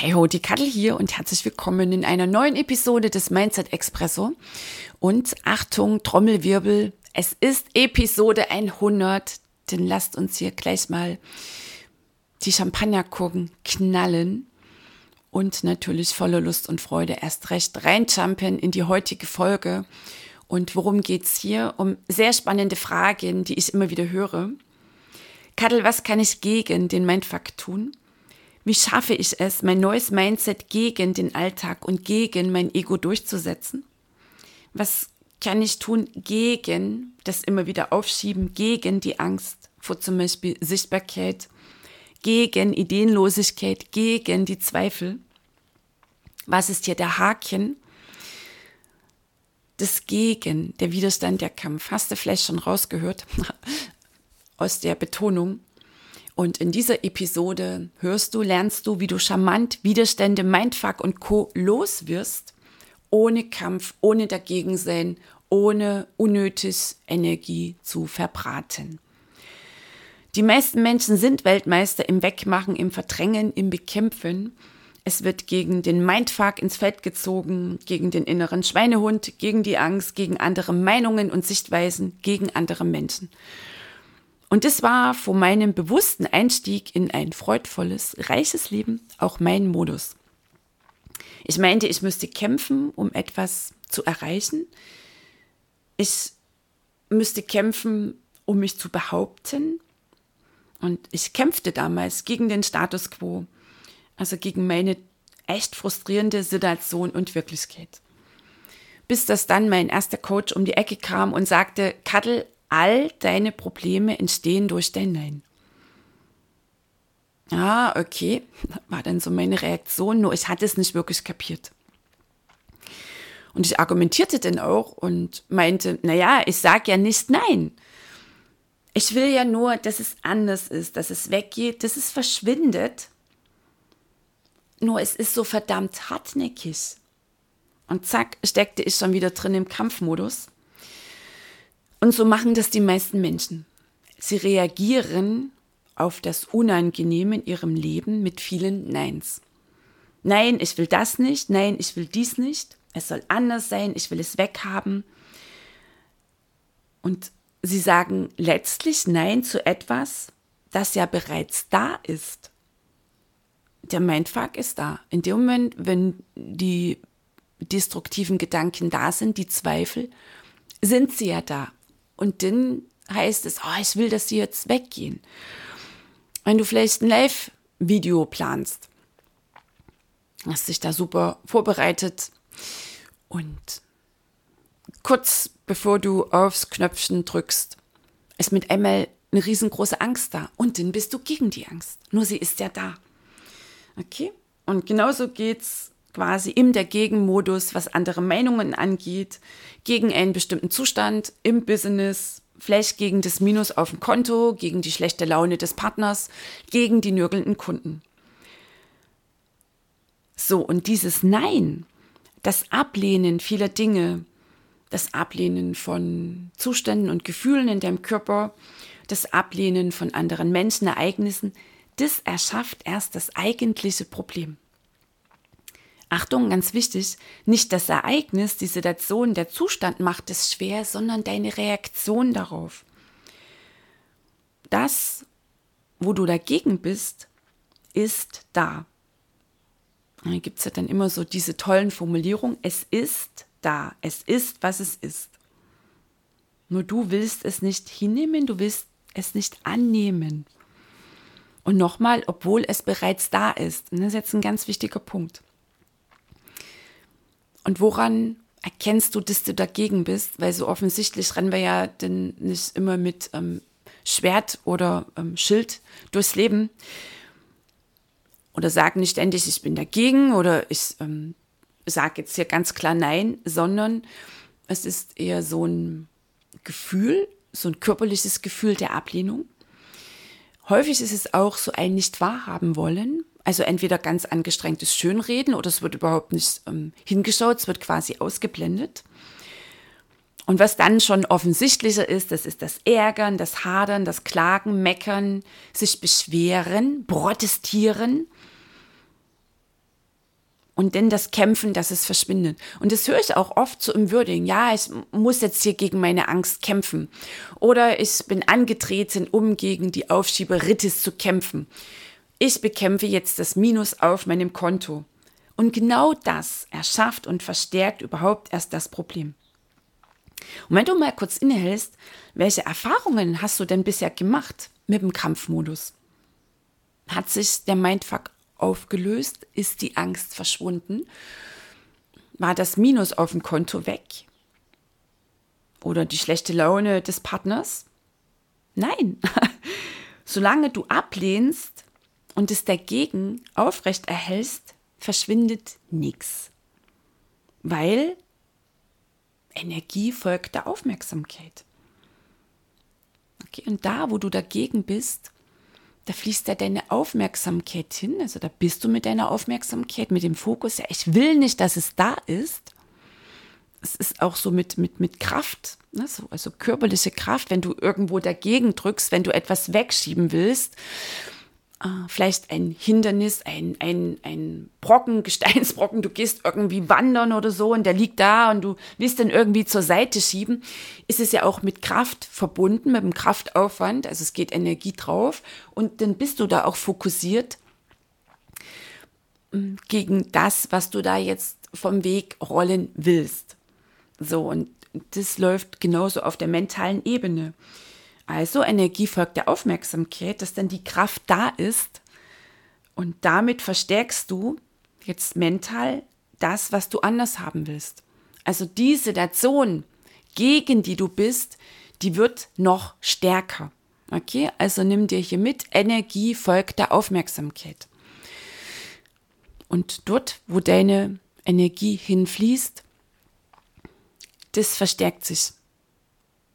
Hey ho, die Kattel hier und herzlich willkommen in einer neuen Episode des Mindset Expresso. Und Achtung, Trommelwirbel, es ist Episode 100, denn lasst uns hier gleich mal die Champagnerkurven knallen und natürlich voller Lust und Freude erst recht reinjumpen in die heutige Folge. Und worum geht's hier? Um sehr spannende Fragen, die ich immer wieder höre. Kattel, was kann ich gegen den Mindfuck tun? Wie schaffe ich es, mein neues Mindset gegen den Alltag und gegen mein Ego durchzusetzen? Was kann ich tun gegen das immer wieder aufschieben, gegen die Angst vor zum Beispiel Sichtbarkeit, gegen Ideenlosigkeit, gegen die Zweifel? Was ist hier der Haken? Das Gegen, der Widerstand, der Kampf. Hast du vielleicht schon rausgehört aus der Betonung? Und in dieser Episode hörst du, lernst du, wie du charmant Widerstände, Mindfuck und Co. loswirst, ohne Kampf, ohne Dagegensein, ohne unnötig Energie zu verbraten. Die meisten Menschen sind Weltmeister im Wegmachen, im Verdrängen, im Bekämpfen. Es wird gegen den Mindfuck ins Feld gezogen, gegen den inneren Schweinehund, gegen die Angst, gegen andere Meinungen und Sichtweisen, gegen andere Menschen. Und das war vor meinem bewussten Einstieg in ein freudvolles, reiches Leben auch mein Modus. Ich meinte, ich müsste kämpfen, um etwas zu erreichen. Ich müsste kämpfen, um mich zu behaupten. Und ich kämpfte damals gegen den Status quo, also gegen meine echt frustrierende Situation und Wirklichkeit. Bis das dann mein erster Coach um die Ecke kam und sagte, Kattel, all deine Probleme entstehen durch dein Nein. Ah, okay, war dann so meine Reaktion, nur ich hatte es nicht wirklich kapiert. Und ich argumentierte dann auch und meinte, naja, ich sage ja nicht nein. Ich will ja nur, dass es anders ist, dass es weggeht, dass es verschwindet. Nur es ist so verdammt hartnäckig. Und zack, steckte ich schon wieder drin im Kampfmodus. Und so machen das die meisten Menschen. Sie reagieren auf das Unangenehme in ihrem Leben mit vielen Neins. Nein, ich will das nicht, nein, ich will dies nicht, es soll anders sein, ich will es weghaben. Und sie sagen letztlich Nein zu etwas, das ja bereits da ist. Der Mindfuck ist da. In dem Moment, wenn die destruktiven Gedanken da sind, die Zweifel, sind sie ja da. Und dann heißt es, oh, ich will, dass sie jetzt weggehen. Wenn du vielleicht ein Live-Video planst, hast dich da super vorbereitet und kurz bevor du aufs Knöpfchen drückst, ist mit einmal eine riesengroße Angst da und dann bist du gegen die Angst. Nur sie ist ja da. Okay? Und genauso geht's quasi im Dagegen-Modus, was andere Meinungen angeht, gegen einen bestimmten Zustand im Business, vielleicht gegen das Minus auf dem Konto, gegen die schlechte Laune des Partners, gegen die nörgelnden Kunden. So, und dieses Nein, das Ablehnen vieler Dinge, das Ablehnen von Zuständen und Gefühlen in deinem Körper, das Ablehnen von anderen Menschen, Ereignissen, das erschafft erst das eigentliche Problem. Achtung, ganz wichtig, nicht das Ereignis, die Situation, der Zustand macht es schwer, sondern deine Reaktion darauf. Das, wo du dagegen bist, ist da. Da gibt es ja dann immer so diese tollen Formulierungen, es ist da, es ist, was es ist. Nur du willst es nicht hinnehmen, du willst es nicht annehmen. Und nochmal, obwohl es bereits da ist. Und das ist jetzt ein ganz wichtiger Punkt. Und woran erkennst du, dass du dagegen bist, weil so offensichtlich rennen wir ja denn nicht immer mit ähm, Schwert oder ähm, Schild durchs Leben oder sagen nicht ständig, ich bin dagegen oder ich ähm, sage jetzt hier ganz klar Nein, sondern es ist eher so ein Gefühl, so ein körperliches Gefühl der Ablehnung. Häufig ist es auch so ein nicht wahrhaben wollen, also entweder ganz angestrengtes Schönreden oder es wird überhaupt nicht ähm, hingeschaut, es wird quasi ausgeblendet. Und was dann schon offensichtlicher ist, das ist das Ärgern, das Hadern, das Klagen, Meckern, sich beschweren, protestieren und dann das Kämpfen, dass es verschwindet. Und das höre ich auch oft so im Würdigen. Ja, ich muss jetzt hier gegen meine Angst kämpfen. Oder ich bin angetreten, um gegen die Aufschieberitis zu kämpfen. Ich bekämpfe jetzt das Minus auf meinem Konto. Und genau das erschafft und verstärkt überhaupt erst das Problem. Und wenn du mal kurz innehältst, welche Erfahrungen hast du denn bisher gemacht mit dem Kampfmodus? Hat sich der Mindfuck aufgelöst? Ist die Angst verschwunden? War das Minus auf dem Konto weg? Oder die schlechte Laune des Partners? Nein. Solange du ablehnst und es dagegen aufrecht erhältst, verschwindet nichts. Weil Energie folgt der Aufmerksamkeit. Okay, und da, wo du dagegen bist, da fließt ja deine Aufmerksamkeit hin. Also da bist du mit deiner Aufmerksamkeit, mit dem Fokus. Ja, ich will nicht, dass es da ist. Es ist auch so mit, mit, mit Kraft, ne? so, also körperliche Kraft, wenn du irgendwo dagegen drückst, wenn du etwas wegschieben willst vielleicht ein Hindernis, ein, ein, ein Brocken, Gesteinsbrocken, du gehst irgendwie wandern oder so und der liegt da und du willst den irgendwie zur Seite schieben, ist es ja auch mit Kraft verbunden, mit dem Kraftaufwand, also es geht Energie drauf und dann bist du da auch fokussiert mm, gegen das, was du da jetzt vom Weg rollen willst. So, und das läuft genauso auf der mentalen Ebene. Also Energie folgt der Aufmerksamkeit, dass dann die Kraft da ist und damit verstärkst du jetzt mental das, was du anders haben willst. Also die Situation, gegen die du bist, die wird noch stärker. Okay, also nimm dir hier mit, Energie folgt der Aufmerksamkeit. Und dort, wo deine Energie hinfließt, das verstärkt sich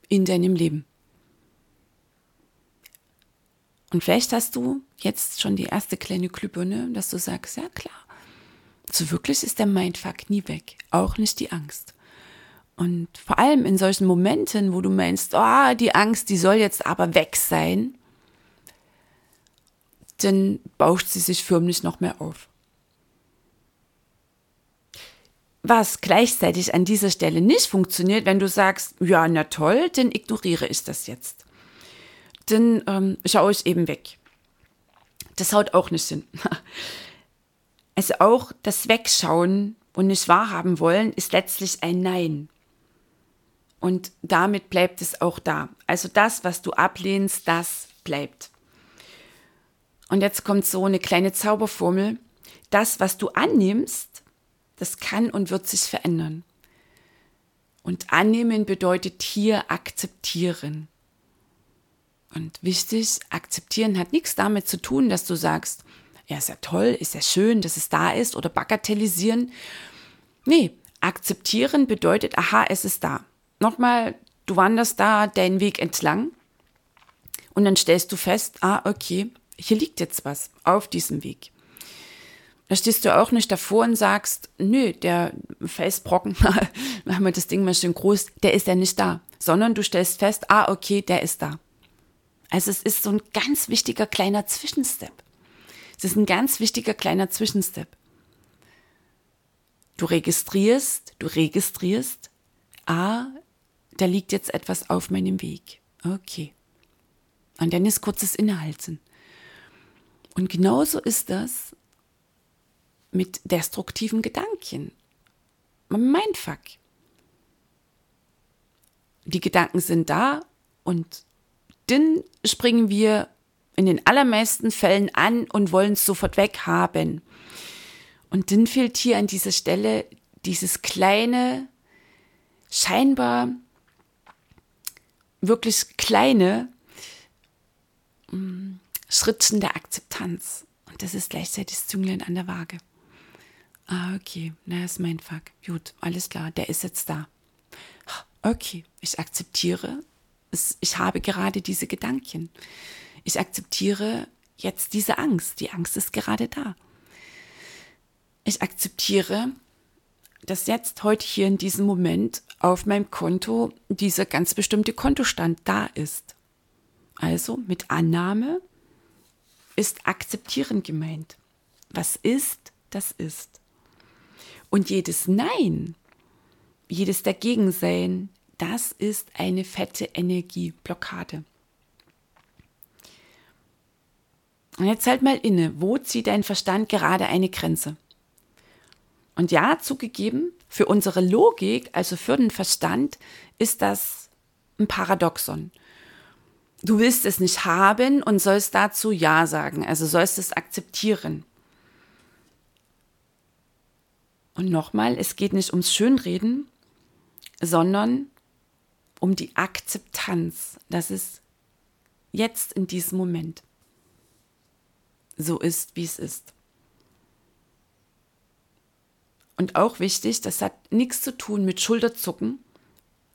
in deinem Leben. Und vielleicht hast du jetzt schon die erste kleine Glühbirne, dass du sagst, ja klar, so wirklich ist der Mindfuck nie weg, auch nicht die Angst. Und vor allem in solchen Momenten, wo du meinst, oh, die Angst, die soll jetzt aber weg sein, dann bauscht sie sich förmlich noch mehr auf. Was gleichzeitig an dieser Stelle nicht funktioniert, wenn du sagst, ja, na toll, dann ignoriere ich das jetzt dann ähm, schaue ich eben weg. Das haut auch nicht hin. Also auch das Wegschauen und nicht wahrhaben wollen ist letztlich ein Nein. Und damit bleibt es auch da. Also das, was du ablehnst, das bleibt. Und jetzt kommt so eine kleine Zauberformel. Das, was du annimmst, das kann und wird sich verändern. Und annehmen bedeutet hier akzeptieren. Und wichtig, akzeptieren hat nichts damit zu tun, dass du sagst, ja, ist ja toll, ist ja schön, dass es da ist oder bagatellisieren. Nee, akzeptieren bedeutet, aha, es ist da. Nochmal, du wanderst da deinen Weg entlang und dann stellst du fest, ah, okay, hier liegt jetzt was auf diesem Weg. Da stehst du auch nicht davor und sagst, nö, der Felsbrocken, machen wir das Ding mal schön groß, der ist ja nicht da. Sondern du stellst fest, ah, okay, der ist da. Also es ist so ein ganz wichtiger kleiner Zwischenstep. Es ist ein ganz wichtiger kleiner Zwischenstep. Du registrierst, du registrierst, ah, da liegt jetzt etwas auf meinem Weg. Okay. Und dann ist kurzes Innehalten. Und genauso ist das mit destruktiven Gedanken. Mein Fuck. Die Gedanken sind da und dann springen wir in den allermeisten Fällen an und wollen es sofort weghaben. Und dann fehlt hier an dieser Stelle dieses kleine, scheinbar wirklich kleine mm, Schrittchen der Akzeptanz. Und das ist gleichzeitig das Zünglein an der Waage. Ah, okay, na, ist mein Fuck. Gut, alles klar, der ist jetzt da. Okay, ich akzeptiere, ich habe gerade diese Gedanken. Ich akzeptiere jetzt diese Angst. Die Angst ist gerade da. Ich akzeptiere, dass jetzt heute hier in diesem Moment auf meinem Konto dieser ganz bestimmte Kontostand da ist. Also mit Annahme ist akzeptieren gemeint. Was ist, das ist. Und jedes Nein, jedes Dagegensein, das ist eine fette Energieblockade. Und jetzt halt mal inne, wo zieht dein Verstand gerade eine Grenze? Und ja, zugegeben, für unsere Logik, also für den Verstand, ist das ein Paradoxon. Du willst es nicht haben und sollst dazu Ja sagen, also sollst es akzeptieren. Und nochmal, es geht nicht ums Schönreden, sondern um die Akzeptanz, dass es jetzt in diesem Moment so ist, wie es ist. Und auch wichtig, das hat nichts zu tun mit Schulterzucken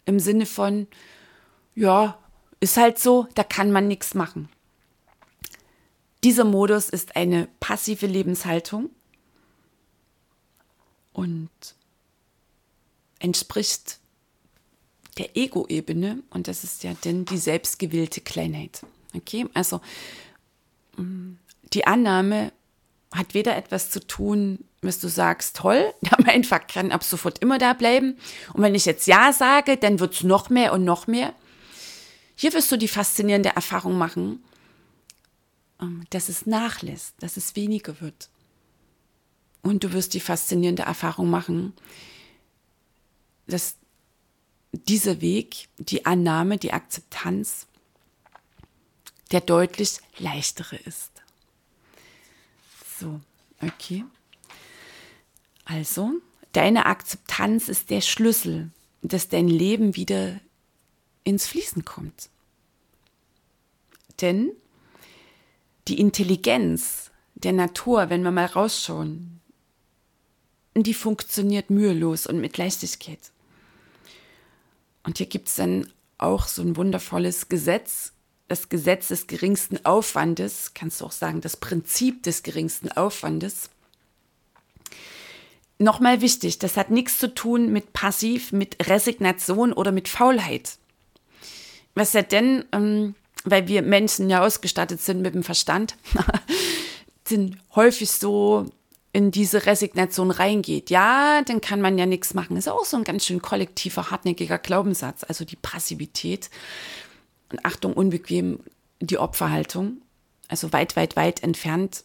im Sinne von, ja, ist halt so, da kann man nichts machen. Dieser Modus ist eine passive Lebenshaltung und entspricht der Ego-Ebene und das ist ja denn die selbstgewählte Kleinheit. Okay, also mm, die Annahme hat weder etwas zu tun, was du sagst, toll, der Mindfuck kann ab sofort immer da bleiben. Und wenn ich jetzt Ja sage, dann wird es noch mehr und noch mehr. Hier wirst du die faszinierende Erfahrung machen, ähm, dass es nachlässt, dass es weniger wird. Und du wirst die faszinierende Erfahrung machen, dass dieser Weg, die Annahme, die Akzeptanz, der deutlich leichtere ist. So, okay. Also, deine Akzeptanz ist der Schlüssel, dass dein Leben wieder ins Fließen kommt. Denn die Intelligenz der Natur, wenn wir mal rausschauen, die funktioniert mühelos und mit Leichtigkeit. Und hier gibt es dann auch so ein wundervolles Gesetz, das Gesetz des geringsten Aufwandes, kannst du auch sagen, das Prinzip des geringsten Aufwandes. Nochmal wichtig, das hat nichts zu tun mit Passiv, mit Resignation oder mit Faulheit. Was ja denn, ähm, weil wir Menschen ja ausgestattet sind mit dem Verstand, sind häufig so in diese Resignation reingeht. Ja, dann kann man ja nichts machen. Ist auch so ein ganz schön kollektiver, hartnäckiger Glaubenssatz, also die Passivität und Achtung, unbequem die Opferhaltung, also weit, weit, weit entfernt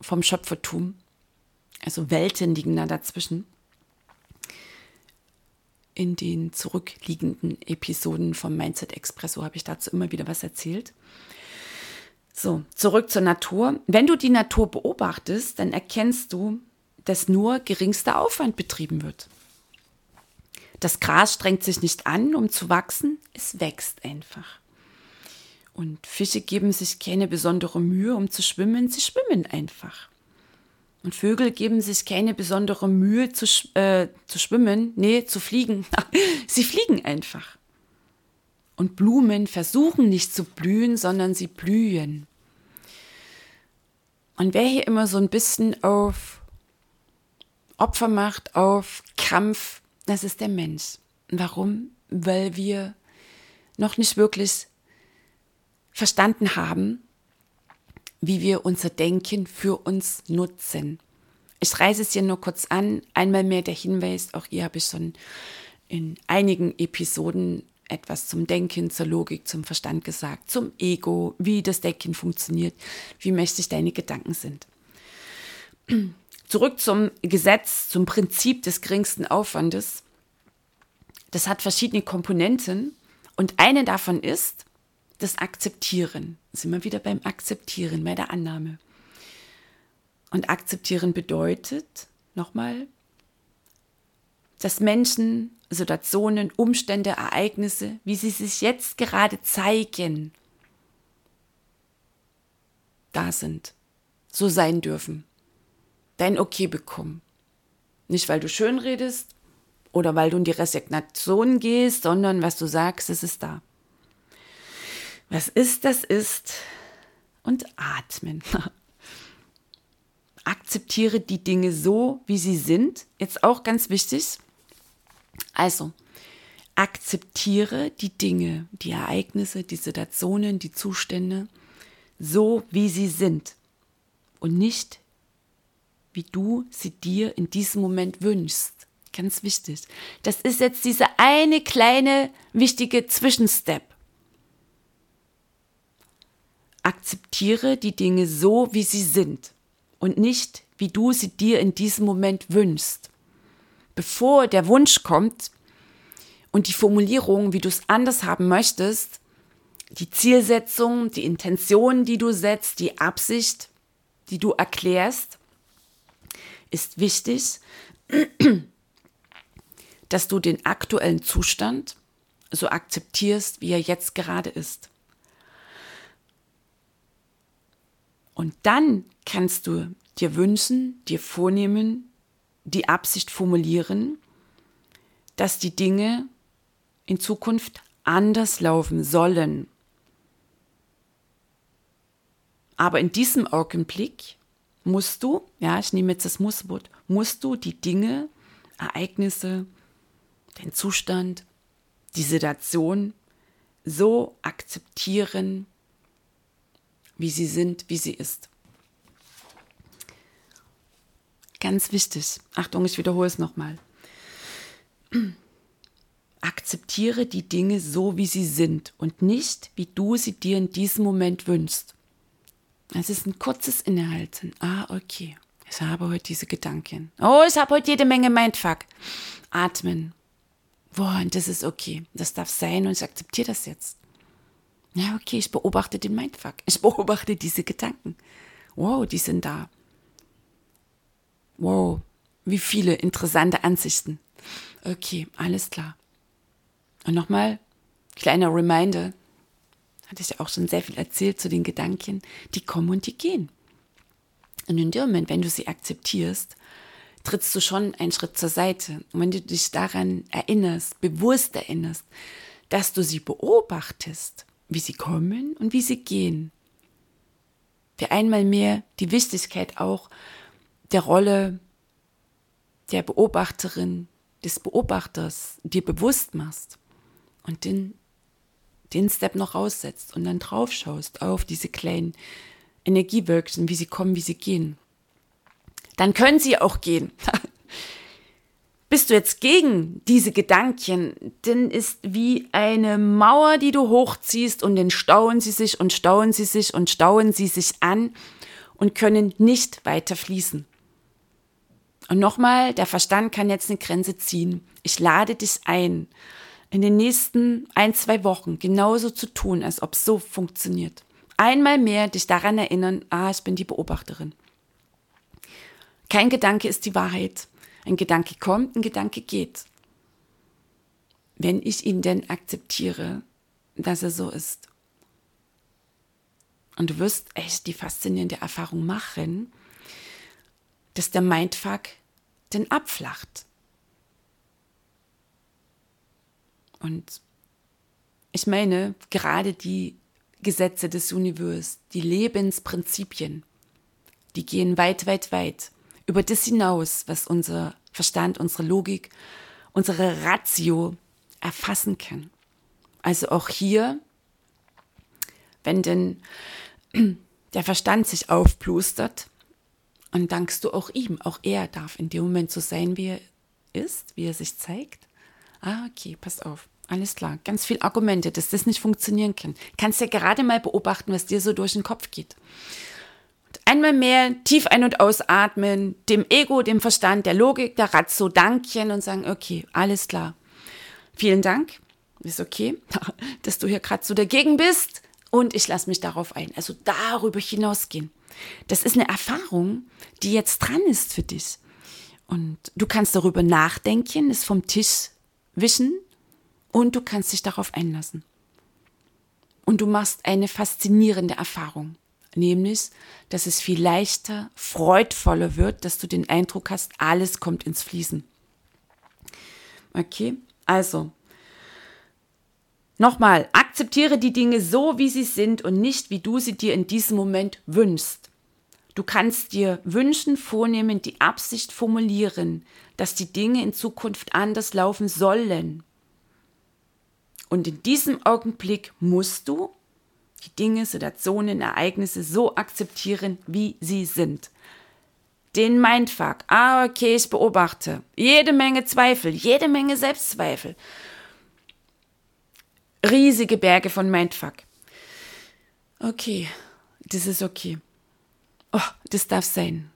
vom Schöpfertum, also Welten liegen da dazwischen. In den zurückliegenden Episoden vom Mindset Expresso habe ich dazu immer wieder was erzählt. So, zurück zur Natur. Wenn du die Natur beobachtest, dann erkennst du, dass nur geringster Aufwand betrieben wird. Das Gras strengt sich nicht an, um zu wachsen, es wächst einfach. Und Fische geben sich keine besondere Mühe, um zu schwimmen, sie schwimmen einfach. Und Vögel geben sich keine besondere Mühe zu, äh, zu schwimmen, nee, zu fliegen. sie fliegen einfach. Und Blumen versuchen nicht zu blühen, sondern sie blühen. Und wer hier immer so ein bisschen auf Opfer macht, auf Kampf, das ist der Mensch. Warum? Weil wir noch nicht wirklich verstanden haben, wie wir unser Denken für uns nutzen. Ich reiße es hier nur kurz an. Einmal mehr der Hinweis, auch hier habe ich schon in einigen Episoden etwas zum Denken, zur Logik, zum Verstand gesagt, zum Ego, wie das Denken funktioniert, wie mächtig deine Gedanken sind. Zurück zum Gesetz, zum Prinzip des geringsten Aufwandes. Das hat verschiedene Komponenten und eine davon ist das Akzeptieren. Da sind wir wieder beim Akzeptieren, bei der Annahme. Und akzeptieren bedeutet, nochmal, dass Menschen, Situationen, Umstände, Ereignisse, wie sie sich jetzt gerade zeigen, da sind, so sein dürfen, dein Okay bekommen. Nicht, weil du schön redest oder weil du in die Resignation gehst, sondern was du sagst, es ist da. Was ist, das ist. Und atmen. Akzeptiere die Dinge so, wie sie sind. Jetzt auch ganz wichtig. Also, akzeptiere die Dinge, die Ereignisse, die Situationen, die Zustände so, wie sie sind. Und nicht, wie du sie dir in diesem Moment wünschst. Ganz wichtig. Das ist jetzt dieser eine kleine wichtige Zwischenstep. Akzeptiere die Dinge so, wie sie sind und nicht, wie du sie dir in diesem Moment wünschst. Bevor der Wunsch kommt und die Formulierung, wie du es anders haben möchtest, die Zielsetzung, die Intention, die du setzt, die Absicht, die du erklärst, ist wichtig, dass du den aktuellen Zustand so akzeptierst, wie er jetzt gerade ist. Und dann kannst du dir wünschen, dir vornehmen, die Absicht formulieren, dass die Dinge in Zukunft anders laufen sollen. Aber in diesem Augenblick musst du, ja, ich nehme jetzt das Musswort, musst du die Dinge, Ereignisse, den Zustand, die Situation so akzeptieren, wie sie sind, wie sie ist. Ganz wichtig. Achtung, ich wiederhole es nochmal. Akzeptiere die Dinge so, wie sie sind und nicht, wie du sie dir in diesem Moment wünschst. Es ist ein kurzes Innehalten. Ah, okay. Ich habe heute diese Gedanken. Oh, ich habe heute jede Menge Mindfuck. Atmen. Boah, und das ist okay. Das darf sein und ich akzeptiere das jetzt. Ja, okay, ich beobachte den Mindfuck. Ich beobachte diese Gedanken. Wow, die sind da. Wow, wie viele interessante Ansichten. Okay, alles klar. Und nochmal, kleiner Reminder, hatte ich ja auch schon sehr viel erzählt zu den Gedanken, die kommen und die gehen. Und in dem Moment, wenn du sie akzeptierst, trittst du schon einen Schritt zur Seite. Und wenn du dich daran erinnerst, bewusst erinnerst, dass du sie beobachtest, wie sie kommen und wie sie gehen. Für einmal mehr die Wichtigkeit auch der Rolle der Beobachterin, des Beobachters dir bewusst machst und den, den Step noch raussetzt und dann drauf schaust auf diese kleinen Energiewölkchen, wie sie kommen, wie sie gehen. Dann können sie auch gehen. Bist du jetzt gegen diese Gedanken, dann ist wie eine Mauer, die du hochziehst und dann stauen sie sich und stauen sie sich und stauen sie sich an und können nicht weiter fließen. Und nochmal, der Verstand kann jetzt eine Grenze ziehen. Ich lade dich ein, in den nächsten ein, zwei Wochen genauso zu tun, als ob es so funktioniert. Einmal mehr dich daran erinnern, ah, ich bin die Beobachterin. Kein Gedanke ist die Wahrheit. Ein Gedanke kommt, ein Gedanke geht. Wenn ich ihn denn akzeptiere, dass er so ist. Und du wirst echt die faszinierende Erfahrung machen, dass der Mindfuck den abflacht. Und ich meine, gerade die Gesetze des Universums, die Lebensprinzipien, die gehen weit, weit, weit über das hinaus, was unser Verstand, unsere Logik, unsere Ratio erfassen kann. Also auch hier, wenn denn der Verstand sich aufplustert, und dankst du auch ihm, auch er darf in dem Moment so sein, wie er ist, wie er sich zeigt. Ah, okay, pass auf. Alles klar, ganz viele Argumente, dass das nicht funktionieren kann. Kannst ja gerade mal beobachten, was dir so durch den Kopf geht. Einmal mehr tief ein- und ausatmen, dem Ego, dem Verstand, der Logik, der Ratio danken und sagen, okay, alles klar. Vielen Dank, ist okay, dass du hier gerade so dagegen bist und ich lasse mich darauf ein. Also darüber hinausgehen. Das ist eine Erfahrung, die jetzt dran ist für dich. Und du kannst darüber nachdenken, es vom Tisch wischen und du kannst dich darauf einlassen. Und du machst eine faszinierende Erfahrung, nämlich, dass es viel leichter, freudvoller wird, dass du den Eindruck hast, alles kommt ins Fließen. Okay, also nochmal, akzeptiere die Dinge so, wie sie sind und nicht, wie du sie dir in diesem Moment wünschst. Du kannst dir Wünschen vornehmen, die Absicht formulieren, dass die Dinge in Zukunft anders laufen sollen. Und in diesem Augenblick musst du die Dinge, Situationen, Ereignisse so akzeptieren, wie sie sind. Den Mindfuck. Ah, okay, ich beobachte. Jede Menge Zweifel, jede Menge Selbstzweifel. Riesige Berge von Mindfuck. Okay, das ist okay. Oh, das darf sein.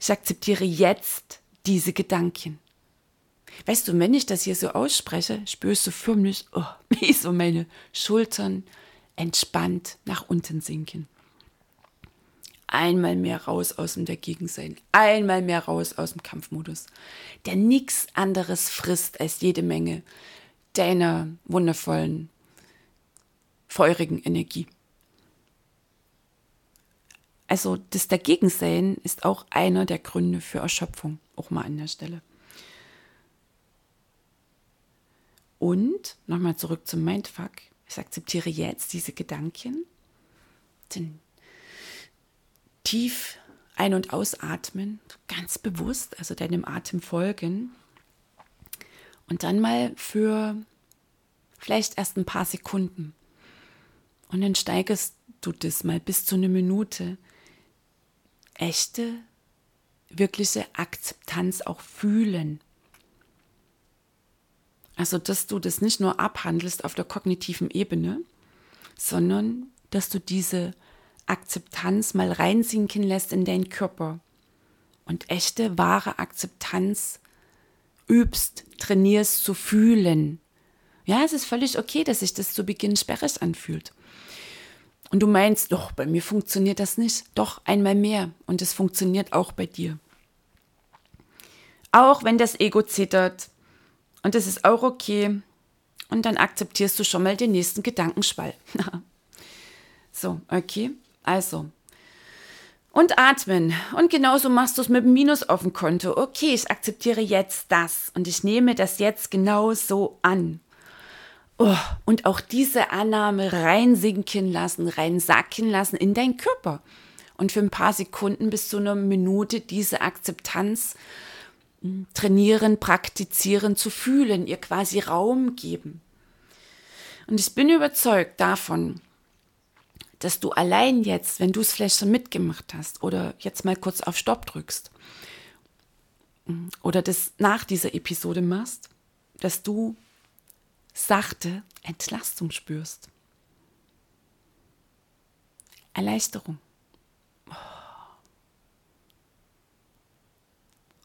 Ich akzeptiere jetzt diese Gedanken. Weißt du, wenn ich das hier so ausspreche, spürst du förmlich, oh, wie so meine Schultern entspannt nach unten sinken. Einmal mehr raus aus dem Dagegensein, einmal mehr raus aus dem Kampfmodus, der nichts anderes frisst als jede Menge deiner wundervollen, feurigen Energie. Also das Dagegensein ist auch einer der Gründe für Erschöpfung, auch mal an der Stelle. Und nochmal zurück zum Mindfuck. Ich akzeptiere jetzt diese Gedanken, den tief ein- und ausatmen, ganz bewusst, also deinem Atem folgen und dann mal für vielleicht erst ein paar Sekunden. Und dann steigerst du das mal bis zu einer Minute, echte, wirkliche Akzeptanz auch fühlen. Also, dass du das nicht nur abhandelst auf der kognitiven Ebene, sondern dass du diese Akzeptanz mal reinsinken lässt in deinen Körper. Und echte, wahre Akzeptanz übst, trainierst zu fühlen. Ja, es ist völlig okay, dass sich das zu Beginn sperrig anfühlt. Und du meinst, doch, bei mir funktioniert das nicht. Doch, einmal mehr. Und es funktioniert auch bei dir. Auch wenn das Ego zittert. Und das ist auch okay. Und dann akzeptierst du schon mal den nächsten Gedankenschwall. so, okay. Also. Und atmen. Und genauso machst du es mit dem Minus auf dem Konto. Okay, ich akzeptiere jetzt das. Und ich nehme das jetzt genau so an. Oh, und auch diese Annahme reinsinken lassen, reinsacken lassen in deinen Körper. Und für ein paar Sekunden bis zu einer Minute diese Akzeptanz hm, trainieren, praktizieren, zu fühlen, ihr quasi Raum geben. Und ich bin überzeugt davon, dass du allein jetzt, wenn du es vielleicht schon mitgemacht hast oder jetzt mal kurz auf Stopp drückst oder das nach dieser Episode machst, dass du sachte Entlastung spürst. Erleichterung.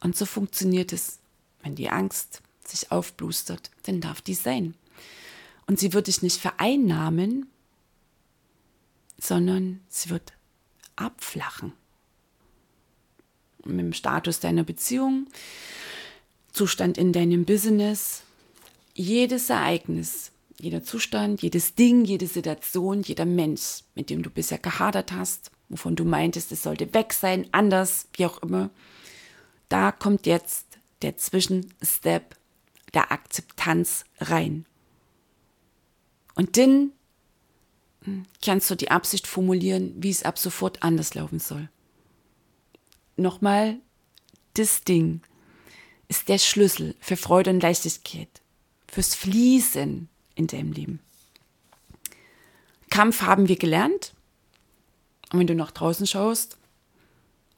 Und so funktioniert es, wenn die Angst sich aufblustert, dann darf die sein. Und sie wird dich nicht vereinnahmen, sondern sie wird abflachen. Mit dem Status deiner Beziehung, Zustand in deinem Business, jedes Ereignis, jeder Zustand, jedes Ding, jede Situation, jeder Mensch, mit dem du bisher gehadert hast, wovon du meintest, es sollte weg sein, anders, wie auch immer, da kommt jetzt der Zwischenstep der Akzeptanz rein. Und dann hm, kannst du die Absicht formulieren, wie es ab sofort anders laufen soll. Nochmal, das Ding ist der Schlüssel für Freude und Leichtigkeit fürs Fließen in deinem Leben. Kampf haben wir gelernt. Und wenn du nach draußen schaust,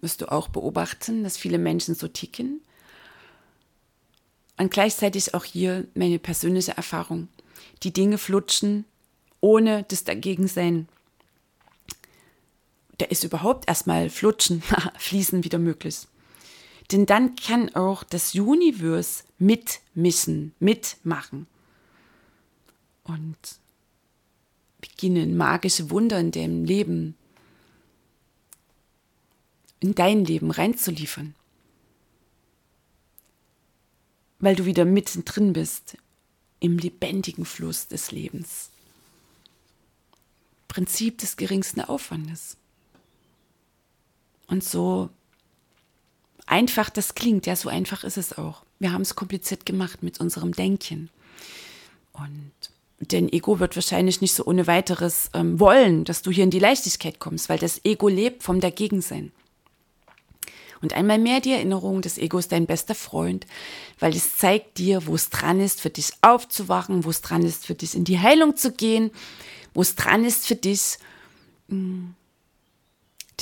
wirst du auch beobachten, dass viele Menschen so ticken. Und gleichzeitig auch hier meine persönliche Erfahrung. Die Dinge flutschen ohne das Dagegensein. Da ist überhaupt erstmal Flutschen, Fließen wieder möglich. Denn dann kann auch das Universe mitmischen, mitmachen. Und beginnen magische Wunder in dem Leben, in dein Leben reinzuliefern. weil du wieder mittendrin bist im lebendigen Fluss des Lebens. Prinzip des geringsten Aufwandes. Und so einfach das klingt, ja, so einfach ist es auch. Wir haben es kompliziert gemacht mit unserem Denken. Und denn Ego wird wahrscheinlich nicht so ohne weiteres ähm, wollen, dass du hier in die Leichtigkeit kommst, weil das Ego lebt vom Dagegensein. Und einmal mehr die Erinnerung, das Ego ist dein bester Freund, weil es zeigt dir, wo es dran ist, für dich aufzuwachen, wo es dran ist, für dich in die Heilung zu gehen, es dran ist, für dich mh, hm,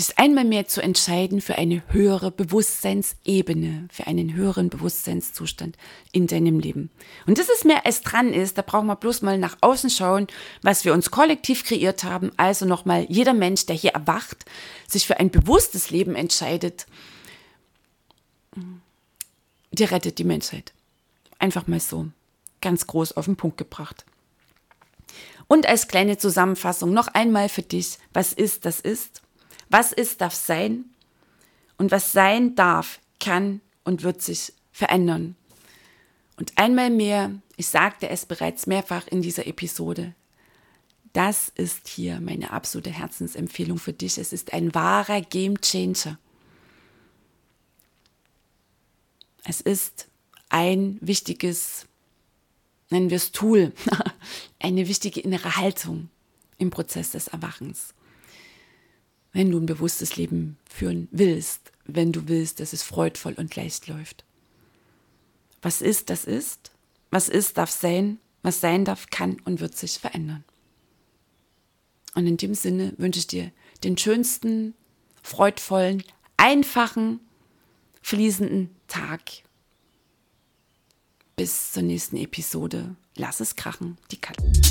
das einmal mehr zu entscheiden für eine höhere Bewusstseinsebene, für einen höheren Bewusstseinszustand in deinem Leben. Und das ist mehr als dran ist, da brauchen wir bloß mal nach außen schauen, was wir uns kollektiv kreiert haben. Also nochmal, jeder Mensch, der hier erwacht, sich für ein bewusstes Leben entscheidet, der rettet die Menschheit. Einfach mal so, ganz groß auf den Punkt gebracht. Und als kleine Zusammenfassung noch einmal für dich, was ist, das ist. Was ist, darf sein. Und was sein darf, kann und wird sich verändern. Und einmal mehr, ich sagte es bereits mehrfach in dieser Episode, das ist hier meine absolute Herzensempfehlung für dich. Es ist ein wahrer Game Changer. Es ist ein wichtiges, nennen wir es Tool, eine wichtige innere Haltung im Prozess des Erwachens. Wenn du ein bewusstes Leben führen willst, wenn du willst, dass es freudvoll und leicht läuft. Was ist, das ist. Was ist, darf sein. Was sein darf, kann und wird sich verändern. Und in dem Sinne wünsche ich dir den schönsten, freudvollen, einfachen, fließenden Tag. Bis zur nächsten Episode. Lass es krachen, die Katze.